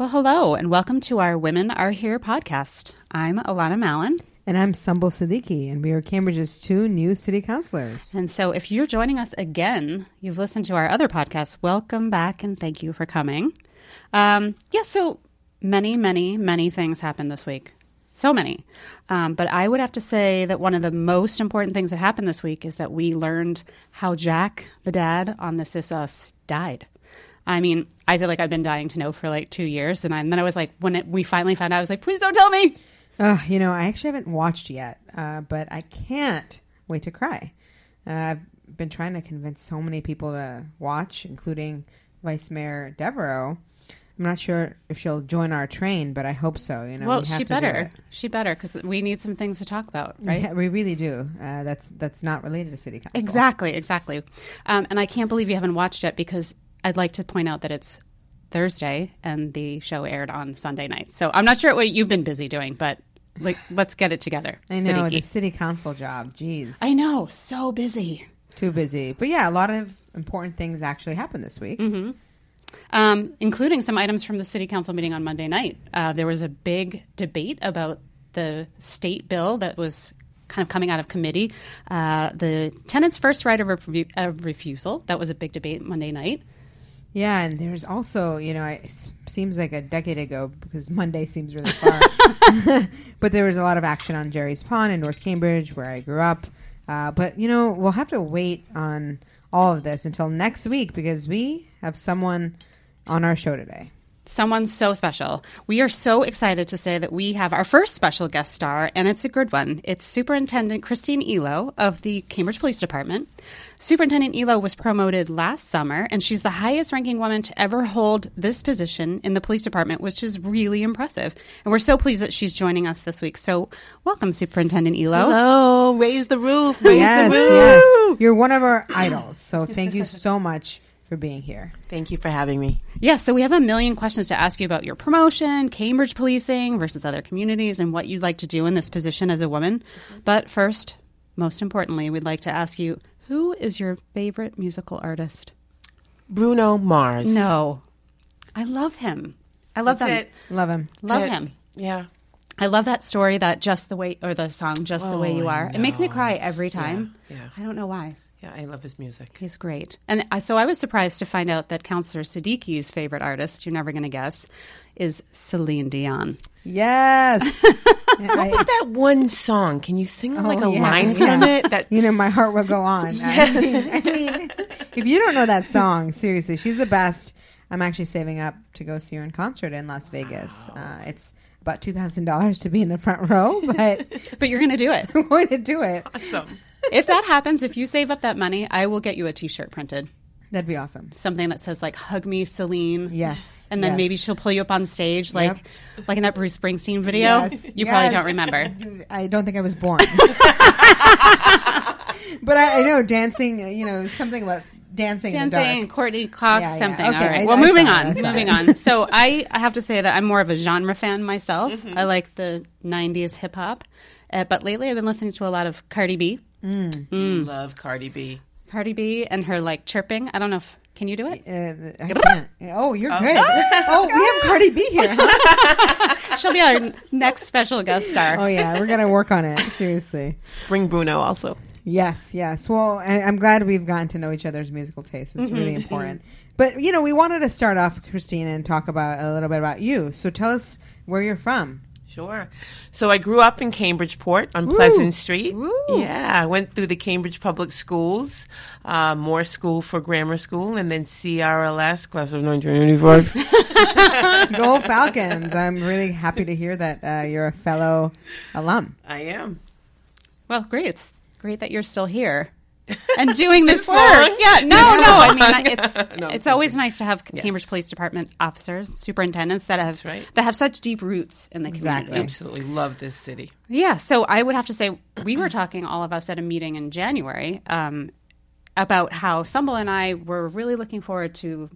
Well, hello, and welcome to our Women Are Here podcast. I'm Alanna Mallon. And I'm Sumbul Siddiqui, and we are Cambridge's two new city councilors. And so, if you're joining us again, you've listened to our other podcast, welcome back and thank you for coming. Um, yeah, so many, many, many things happened this week. So many. Um, but I would have to say that one of the most important things that happened this week is that we learned how Jack, the dad on This Is Us, died. I mean, I feel like I've been dying to know for like two years. And, I, and then I was like, when it, we finally found out, I was like, please don't tell me. Uh, you know, I actually haven't watched yet, uh, but I can't wait to cry. Uh, I've been trying to convince so many people to watch, including Vice Mayor Devereaux. I'm not sure if she'll join our train, but I hope so. You know, well, we she better. She better because we need some things to talk about, right? Yeah, we really do. Uh, that's that's not related to city council. Exactly, exactly. Um, and I can't believe you haven't watched it because I'd like to point out that it's Thursday and the show aired on Sunday night. So I'm not sure what you've been busy doing, but like, let's get it together. I know Siddiqui. the city council job. Jeez, I know, so busy. too busy. But yeah, a lot of important things actually happened this week. Mm-hmm. um, including some items from the city council meeting on Monday night. Uh, there was a big debate about the state bill that was kind of coming out of committee. Uh, the tenant's first right of, of refusal. That was a big debate Monday night. Yeah, and there's also, you know, it seems like a decade ago because Monday seems really far. but there was a lot of action on Jerry's Pond in North Cambridge, where I grew up. Uh, but, you know, we'll have to wait on all of this until next week because we have someone on our show today. Someone so special. We are so excited to say that we have our first special guest star, and it's a good one. It's Superintendent Christine Elow of the Cambridge Police Department. Superintendent Elow was promoted last summer, and she's the highest ranking woman to ever hold this position in the police department, which is really impressive. And we're so pleased that she's joining us this week. So, welcome, Superintendent Elow. Hello, raise the roof. Raise yes, the roof. yes. You're one of our idols. So thank you so much for being here. Thank you for having me. Yeah, so we have a million questions to ask you about your promotion, Cambridge policing versus other communities, and what you'd like to do in this position as a woman. But first, most importantly, we'd like to ask you who is your favorite musical artist? Bruno Mars. No. I love him. I love That's them. it. Love him. Love That's it. him. Yeah. I love that story that just the way or the song just the way Oh, you I are. It makes me cry every time. Yeah, yeah. I don't know why. Yeah, I love his music. He's great. And I, so I was surprised to find out that Counselor Siddiqui's favorite artist, you're never going to guess, is Celine Dion. Yes. Yeah, I- What's that one song? Can you sing Oh, like a yeah, line yeah. from it? That you know, my heart will go on. I, mean, I mean, if you don't know that song, seriously, she's the best. I'm actually saving up to go see her in concert in Las Vegas. Uh, it's about two thousand dollars to be in the front row, but But you're going to do it. I'm going to do it. awesome. If that happens, if you save up that money, I will get you a T-shirt printed, That'd be awesome. something that says like "Hug me, Celine." Yes, And then yes. maybe she'll pull you up on stage, like Yep. like in that Bruce Springsteen video. Yes, You probably don't remember. I don't think I was born, but I, I know dancing. You know something about dancing. Dancing. Courteney Cox, Yeah, yeah. something. Okay, All right. I- well, I moving it, on. Moving it. on. So I, I have to say that I'm more of a genre fan myself. Mm-hmm. I like the '90s hip hop, uh, but lately I've been listening to a lot of Cardi B. Mm. Love Cardi B. Cardi B and her like chirping. I don't know if can you do it. Uh, I can't. Oh, you're good. Oh, we have Cardi B here. Huh? She'll be our next special guest star. Oh yeah, we're gonna work on it. Seriously. Bring Bruno also. Yes, yes. Well, I, I'm glad we've gotten to know each other's musical tastes. It's Mm-hmm, really important. But you know, we wanted to start off, Christine, and talk about a little bit about you. So tell us where you're from. Sure. So I grew up in Cambridgeport on Pleasant Street. Yeah, I went through the Cambridge Public Schools, uh, Morse School for Grammar School, and then CRLS, class of 1995. Go Falcons! I'm really happy to hear that uh, you're a fellow alum. I am. Well, great. It's great that you're still here and doing this work. Yeah, no, no. I mean, it's No, it's always nice to have Cambridge Police Department officers, superintendents that have right. that have such deep roots in the Exactly. community. Absolutely love this city. Yeah. So I would have to say we were talking all of us at a meeting in January um, about how Sumbul and I were really looking forward to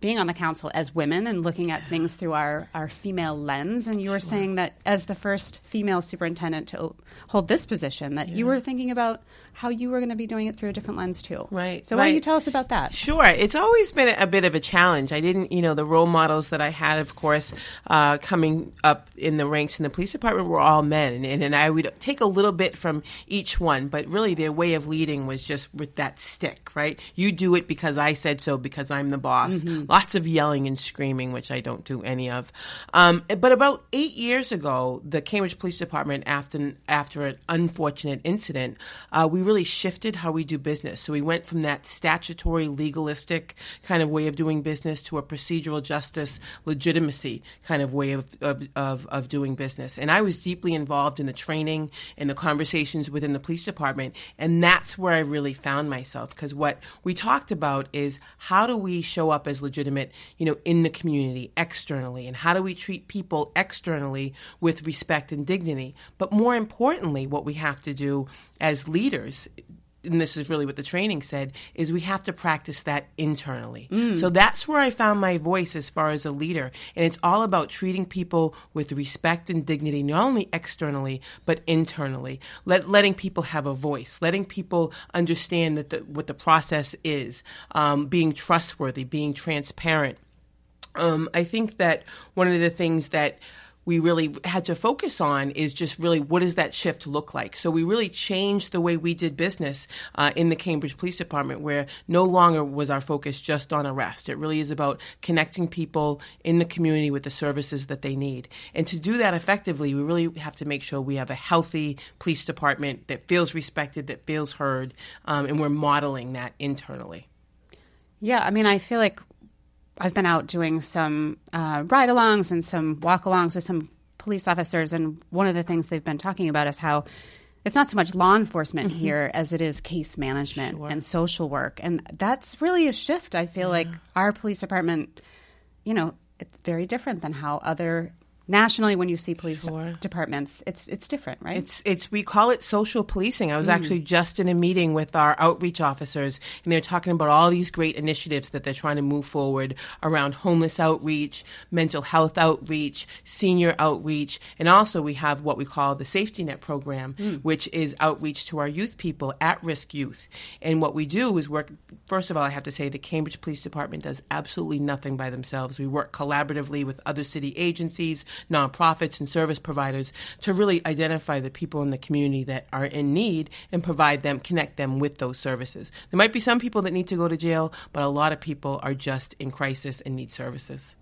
being on the council as women and looking at things through our, our female lens. And you were saying that as the first female superintendent to hold this position, that you were thinking about how you were going to be doing it through a different lens too. Right, So why don't you tell us about that? Sure. It's always been a bit of a challenge. I didn't, you know, the role models that I had, of course, uh, coming up in the ranks in the police department were all men. And, and I would take a little bit from each one, but really their way of leading was just with that stick, right? You do it because I said so, because I'm the boss. Lots of yelling and screaming, which I don't do any of. Um, but about eight years ago, the Cambridge Police Department, after, after an unfortunate incident, uh, we really shifted how we do business. So we went from that statutory, legalistic kind of way of doing business to a procedural justice, legitimacy kind of way of, of, of, of doing business. And I was deeply involved in the training and the conversations within the police department. And that's where I really found myself because what we talked about is how do we show up as legitimate, you know, in the community externally, and how do we treat people externally with respect and dignity. But more importantly, what we have to do as leaders and this is really what the training said, is we have to practice that internally. So that's where I found my voice as far as a leader. And it's all about treating people with respect and dignity, not only externally, but internally. Let, letting people have a voice, letting people understand that the, what the process is, um, being trustworthy, being transparent. Um, I think that one of the things that we really had to focus on is just really what does that shift look like. So we really changed the way we did business uh, in the Cambridge Police Department, where no longer was our focus just on arrest. It really is about connecting people in the community with the services that they need. And to do that effectively, we really have to make sure we have a healthy police department that feels respected, that feels heard, um, and we're modeling that internally. Yeah, I mean, I feel like I've been out doing some uh, ride alongs and some walk alongs with some police officers, and one of the things they've been talking about is how it's not so much law enforcement here as it is case management and social work. And that's really a shift. I feel like our police department, you know, it's very different than how other nationally when you see police Sure. departments, it's it's different, right? It's it's we call it social policing. I was mm. actually just in a meeting with our outreach officers, and they're talking about all these great initiatives that they're trying to move forward around homeless outreach, mental health outreach, senior outreach, and also we have what we call the safety net program, mm. which is outreach to our youth people, at risk youth. And what we do is work. First of all, I have to say the Cambridge Police Department does absolutely nothing by themselves. We work collaboratively with other city agencies, nonprofits, and service providers to really identify the people in the community that are in need and provide them, connect them with those services. There might be some people that need to go to jail, but a lot of people are just in crisis and need services.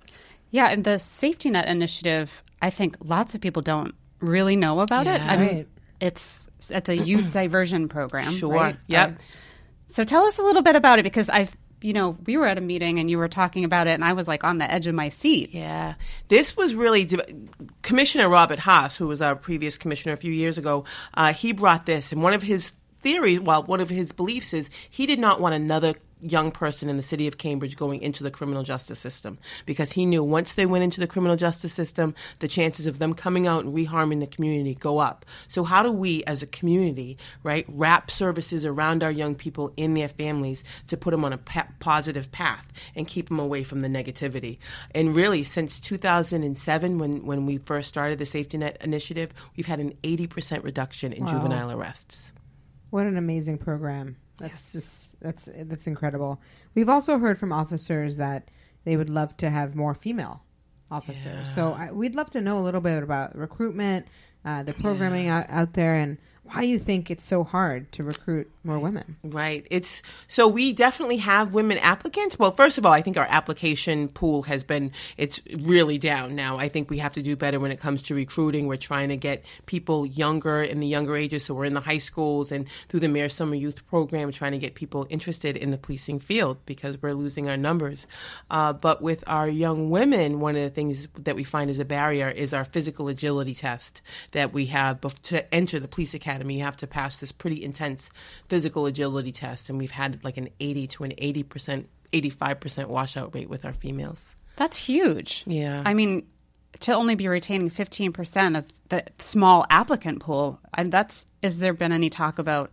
Yeah, and the safety net initiative, I think lots of people don't really know about it. I mean, it's it's a youth diversion program. Sure. right? Yep. Um, so tell us a little bit about it because I've you know we were at a meeting and you were talking about it and I was like on the edge of my seat. Yeah, this was really Commissioner Robert Haas, who was our previous commissioner a few years ago. Uh, he brought this, and one of his theory, well, one of his beliefs is he did not want another young person in the city of Cambridge going into the criminal justice system because he knew once they went into the criminal justice system, the chances of them coming out and reharming the community go up. So how do we as a community, right, wrap services around our young people in their families to put them on a pa- positive path and keep them away from the negativity? And really, since 2007, when, when we first started the Safety Net Initiative, we've had an 80% reduction in Wow. juvenile arrests. What an amazing program. That's just, that's that's incredible. We've also heard from officers that they would love to have more female officers. So I, we'd love to know a little bit about recruitment, uh, the programming out, out there, and why you think it's so hard to recruit more women. Right. It's so we definitely have women applicants. Well, first of all, I think our application pool has been it's really down now. I think we have to do better when it comes to recruiting. We're trying to get people younger in the younger ages, so we're in the high schools and through the Mayor Summer Youth Program, trying to get people interested in the policing field because we're losing our numbers. Uh, but with our young women, one of the things that we find is a barrier is our physical agility test that we have to enter the police academy. You have to pass this pretty intense physical agility test, and we've had like an 80 to an 80 percent, 85 percent washout rate with our females. That's huge. Yeah. I mean, to only be retaining 15% of the small applicant pool, and that's, has there been any talk about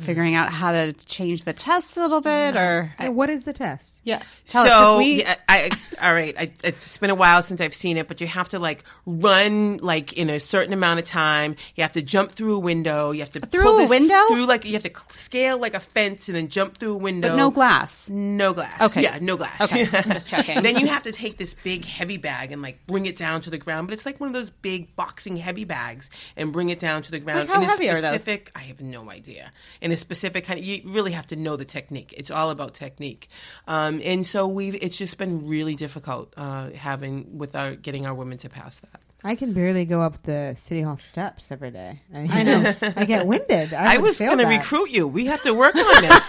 Mm-hmm. figuring out how to change the tests a little bit, or And what is the test? yeah, tell so us 'cause we, yeah, I, I- all right. I, it's been a while since I've seen it, but you have to like run like in a certain amount of time. You have to jump through a window. You have to Through pull a window? Through like you have to scale like a fence and then jump through a window. but no glass. No glass. Okay. Yeah, no glass. Okay, I'm just checking. then you have to take this big heavy bag and like bring it down to the ground. But it's like one of those big boxing heavy bags and bring it down to the ground. Like how in a heavy are those? specific, I have no idea. In a specific kind of, you really have to know the technique. It's all about technique. Um, and so we've, it's just been really difficult uh, having with our getting our women to pass that. I can barely go up the city hall steps every day. I, know. I get winded. I, I, was going to recruit you. We have to work on this.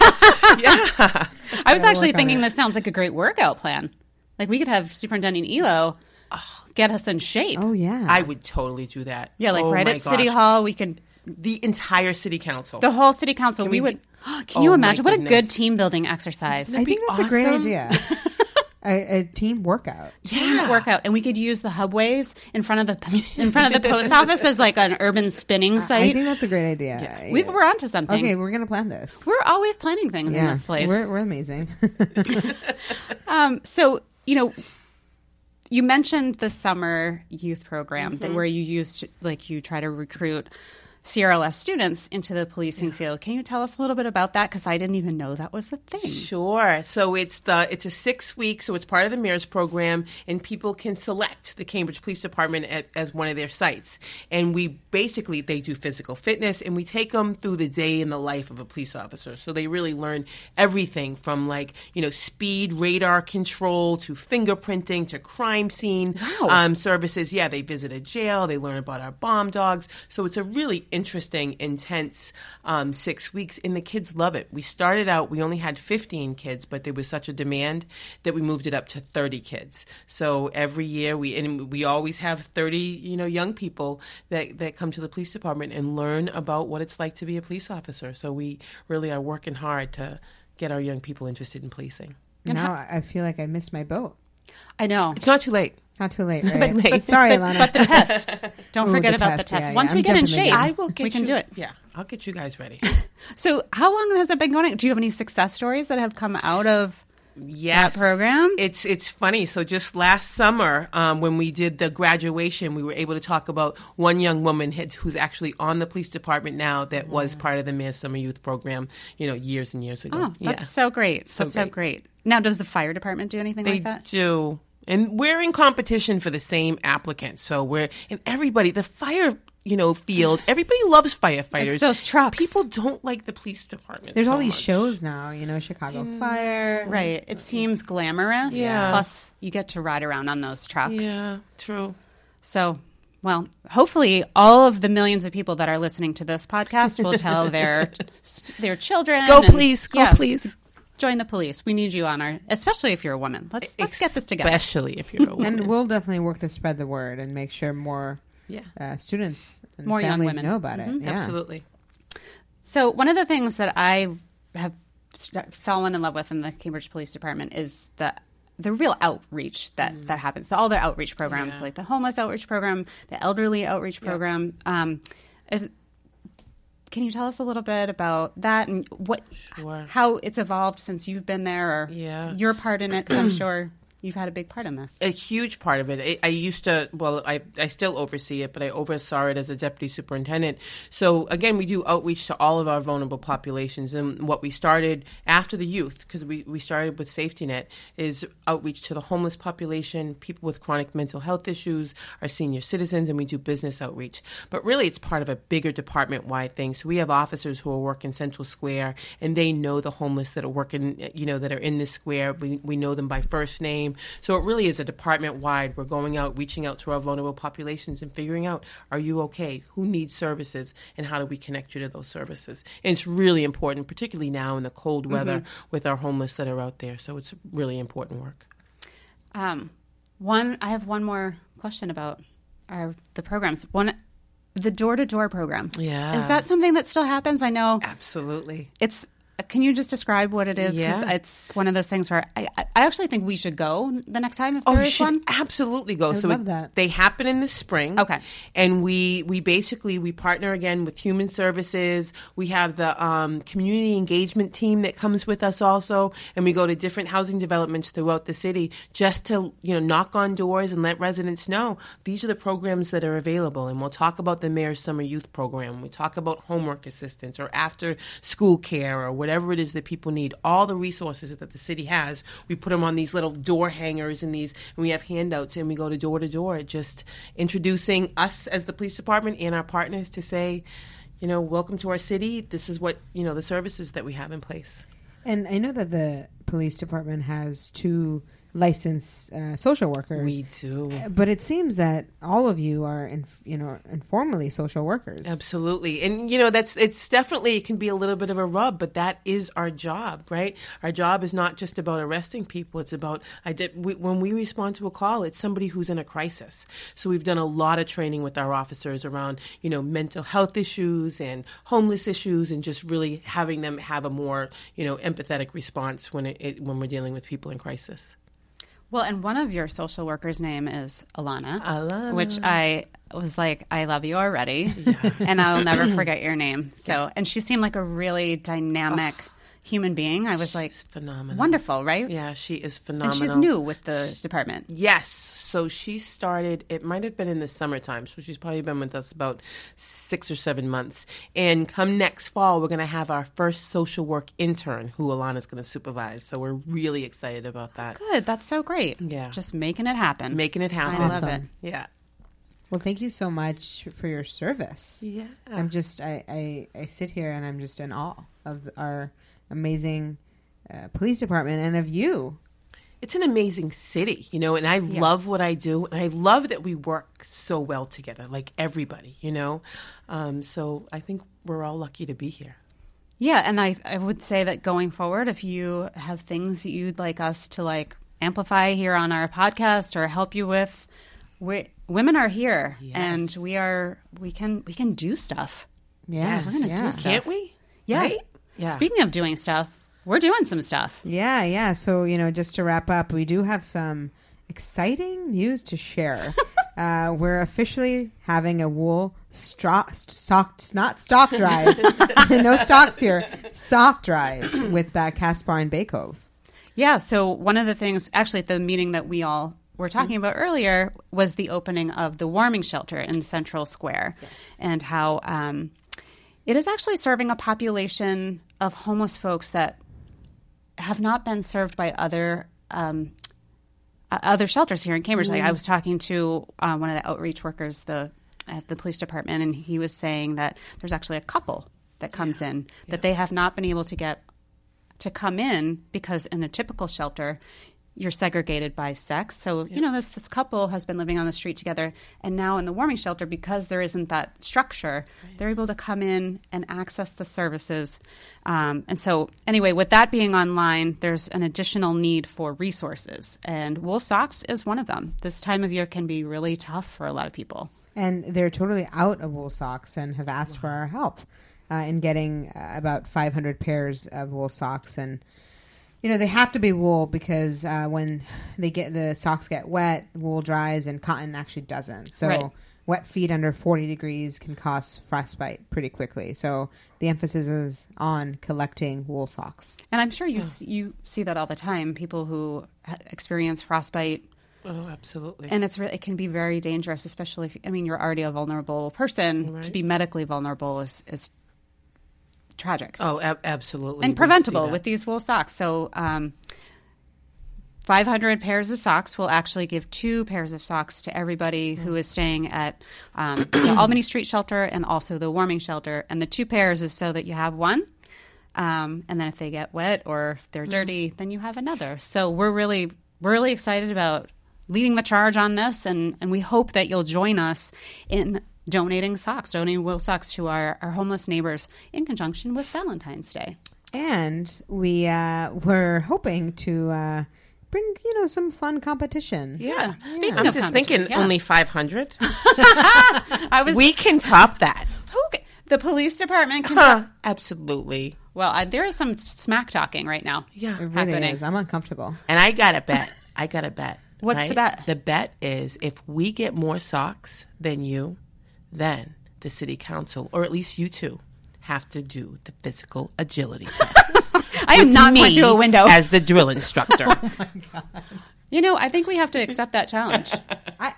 yeah. I was Gotta actually thinking this sounds like a great workout plan. Like we could have Superintendent Elow get us in shape. Oh yeah. I would totally do that. yeah, like Oh right my at City. Hall, we can The entire city council. the whole city council. we, we would. Can you Oh, my imagine what a good team building exercise? I think that's a great idea. a, a team workout. team Yeah. workout, and we could use the hubways in front of the in front of the post office as like an urban spinning site. I think that's a great idea. we we're onto something. okay, we're gonna plan this. We're always planning things in this place. we're, we're amazing. Um, so you know, you mentioned the summer youth program that where you used like you try to recruit CRLS students into the policing field. Can you tell us a little bit about that? Because I didn't even know that was a thing. Sure. So it's the it's a six week. So it's part of the Mayor's program, and people can select the Cambridge Police Department at, as one of their sites. And we basically they do physical fitness, and we take them through the day in the life of a police officer. So they really learn everything from like you know speed, radar control to fingerprinting to crime scene Wow. um, services. Yeah, they visit a jail. They learn about our bomb dogs. So it's a really interesting, intense um, six weeks, and the kids love it. We started out, we only had 15 kids, but there was such a demand that we moved it up to 30 kids. So every year we and we always have 30, you know, young people that that come to the police department and learn about what it's like to be a police officer. So we really are working hard to get our young people interested in policing. now I I feel like I missed my boat. I know. It's not too late. Not too late, right? But- Sorry, but, Alanna. but the test. Don't Ooh, forget the about test, the test. yeah, Once yeah. we I'm get in shape. I will get we can do it. Yeah, I'll get you guys ready. So, how long has it been going? Do you have any success stories that have come out of? yes. that program? It's it's funny. So just last summer, um, when we did the graduation, we were able to talk about one young woman who's actually on the police department now that was part of the Mayor's Summer Youth Program. You know, years and years ago. Oh, that's yeah. so great. So that's so great. great. Now, does the fire department do anything They like that? do. And we're in competition for the same applicants. So we're and everybody the fire you know field. Everybody loves firefighters. It's those trucks. People don't like the police department. There's so all these much. shows now, you know, Chicago Fire. Right. It seems glamorous. Yeah. Plus, you get to ride around on those trucks. Yeah, true. So, well, hopefully, all of the millions of people that are listening to this podcast will tell their their children. Go and- please, go yeah, please. Join the police. We need you on our, especially if you're a woman. Let's let's get this together. Especially if you're a woman. And we'll definitely work to spread the word and make sure more yeah, uh, students and More young women. know about it. Mhm. Yeah. absolutely. So, one of the things that I have st- fallen in love with in the Cambridge Police Department is the the real outreach that that happens. The, all the outreach programs, Yeah. like the homeless outreach program, the elderly outreach program. Um, if, can you tell us a little bit about that and what, Sure. how it's evolved since you've been there, or Yeah. your part in it? 'Cause I'm sure you've had a big part in this. a huge part of it. I, I used to, well, I, I still oversee it, but I oversaw it as a deputy superintendent. So again, we do outreach to all of our vulnerable populations. And what we started after the youth, because we, we started with Safety Net, is outreach to the homeless population, people with chronic mental health issues, our senior citizens, and we do business outreach. But really, it's part of a bigger department wide thing. So we have officers who are working Central Square, and they know the homeless that are working, you know, that are in this square. We, we know them by first name. So it really is a department wide. We're going out, reaching out to our vulnerable populations and figuring out, are you okay? Who needs services? And how do we connect you to those services? And it's really important, particularly now in the cold weather with our homeless that are out there. So it's really important work. Um, one, I have one more question about our the programs. One, the door to door program. Yeah. is that something that still happens? I know Absolutely. it's can you just describe what it is? Because Yeah. it's one of those things where I, I actually think we should go the next time if Oh, there is should one. absolutely go. I so love it- that. they happen in the spring. Okay. and we we basically we partner again with Human Services. We have the um, community engagement team that comes with us also, and we go to different housing developments throughout the city just to you know knock on doors and let residents know these are the programs that are available. And we'll talk about the mayor's summer youth program. We talk about homework assistance or after school care or whatever it is that people need. All the resources that the city has, we put them on these little door hangers and these, and we have handouts and we go to door to door, just introducing us as the police department and our partners to say, you know, welcome to our city. This is what you know the services that we have in place. And I know that the police department has two licensed uh, social workers. We do. but it seems that all of you are, in, you know, informally social workers. Absolutely. And you know, that's it's definitely it can be a little bit of a rub, but that is our job, right? Our job is not just about arresting people, it's about I did we, when we respond to a call, it's somebody who's in a crisis. So we've done a lot of training with our officers around, you know, mental health issues and homeless issues and just really having them have a more, you know, empathetic response when it, it when we're dealing with people in crisis. Well, and one of your social workers' name is Alana, Alana. which I was like, I love you already, and I'll never forget your name. So, and she seemed like a really dynamic human being. I was like, phenomenal. wonderful, right? Yeah, she is phenomenal. And she's new with the department. Yes. So she started, it might have been in the summertime. So she's probably been with us about six or seven months. And come next fall, we're going to have our first social work intern who Alana's going to supervise. So we're really excited about that. Good, that's so great. Yeah. just making it happen. Making it happen. I love it. Yeah. Well, thank you so much for your service. Yeah. I'm just, I, I, I sit here and I'm just in awe of our amazing uh, police department and of you. It's an amazing city, you know, and I love what I do. And I love that we work so well together, like everybody, you know. Um, so I think we're all lucky to be here. Yeah, and I I would say that going forward, if you have things you'd like us to like amplify here on our podcast or help you with, we women are here, and we are we can we can do stuff. Yeah, Yes. we're gonna do stuff. Can't we? Yeah. Right? Yeah. Speaking of doing stuff, we're doing some stuff. Yeah, yeah. So, you know, just to wrap up, we do have some exciting news to share. uh, we're officially having a wool stock, not stock drive. no stocks here. Sock drive with uh, CASPAR and Bay Cove. Yeah. So one of the things, actually, at the meeting that we all were talking about earlier, was the opening of the warming shelter in Central Square, and how um, it is actually serving a population of homeless folks that have not been served by other. Um, other shelters here in Cambridge. Like I was talking to uh, one of the outreach workers, the at the police department, and he was saying that there's actually a couple that comes in that they have not been able to get to come in because in a typical shelter you're segregated by sex. So you know this this couple has been living on the street together and now in the warming shelter because there isn't that structure they're able to come in and access the services. Um, and so anyway with that being online there's an additional need for resources and wool socks is one of them. This time of year can be really tough for a lot of people. And they're totally out of wool socks and have asked for our help uh, in getting uh, about 500 pairs of wool socks. And, you know, they have to be wool because uh, when they get the socks get wet, wool dries and cotton actually doesn't. So, Right. wet feet under 40 degrees can cause frostbite pretty quickly. So, the emphasis is on collecting wool socks. and i'm sure you see, you see that all the time people who experience frostbite Oh, absolutely. and it's really, it can be very dangerous, especially if I mean you're already a vulnerable person. Right. To be medically vulnerable is is tragic oh, ab- absolutely. and preventable with these wool socks. So, um, 500 pairs of socks will actually give two pairs of socks to everybody who is staying at um, the Albany Street Shelter and also the warming shelter. And the two pairs is so that you have one. Um, and then if they get wet or if they're dirty, then you have another. So we're really we're really excited about leading the charge on this, and and we hope that you'll join us in donating socks, donating wool socks to our, our homeless neighbors in conjunction with Valentine's Day. And we uh, were hoping to uh, bring, you know, some fun competition. Yeah. Speaking I'm of just thinking yeah. only 500. I was we can top that. who ca- the police department can Huh, absolutely. Well, I, there is some smack talking right now. Yeah. It really happening. is. I'm uncomfortable. And I got a bet. I got a bet. What's the bet? The bet is if we get more socks than you, then the city council, or at least you two, have to do the physical agility test. I am not going through a window. as the drill instructor. Oh you know, I think we have to accept that challenge I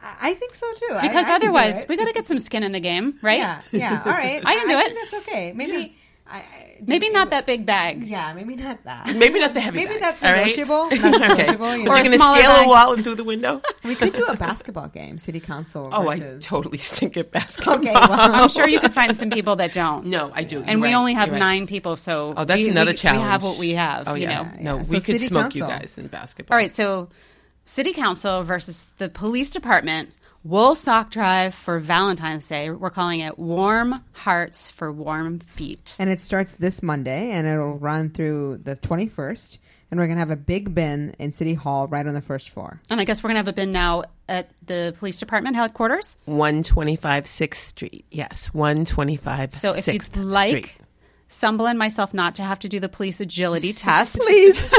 I I think so too. Because I can do otherwise, we got to get some skin in the game, right? Yeah, yeah. All right. I can do it. think that's okay. Maybe. I, I, Maybe not that big bag. Yeah, maybe not that. Maybe not the heavy Maybe bag, that's all right? negotiable. That's okay. negotiable, you But know. Or you're a going to smaller scale bag. a wall and through the window? We could do a basketball game, city council. Oh, I totally stink at basketball. Okay, well, I'm sure you could find some people that don't. No, I do. And You're we right. only have You're right. nine people, so Oh, that's we, another we, challenge. We have what we have. Oh, you yeah. know. No, Yeah, we so could city smoke you guys in basketball. All right, so city council versus the police department. Wool sock drive for Valentine's Day. We're calling it Warm Hearts for Warm Feet. And it starts this Monday, and it'll run through the 21st. And we're gonna have a big bin in City Hall right on the first floor. And I guess we're going to have a bin now at the police department headquarters. 125 6th Street. Yes, 125 So if you'd like Street. Sumbul and myself not to have to do the police agility test, Please,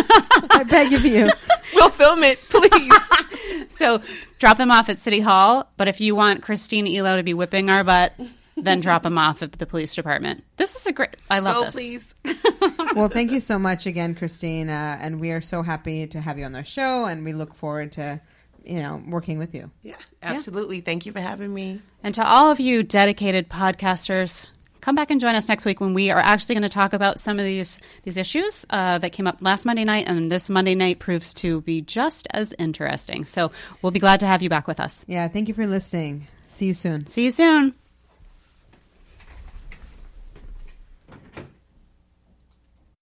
I beg of you. We'll film it, please. so drop them off at City Hall. But if you want Christine Elow to be whipping our butt, then drop them off at the police department. This is a great. I love oh, this. please. Well, thank you so much again, Christine, uh, and we are so happy to have you on our show, and we look forward to, you know, working with you. Yeah, absolutely. Thank you for having me. And to all of you dedicated podcasters, come back and join us next week when we are actually going to talk about some of these these issues uh, that came up last Monday night, and this Monday night proves to be just as interesting. So we'll be glad to have you back with us. Yeah, thank you for listening. See you soon. See you soon.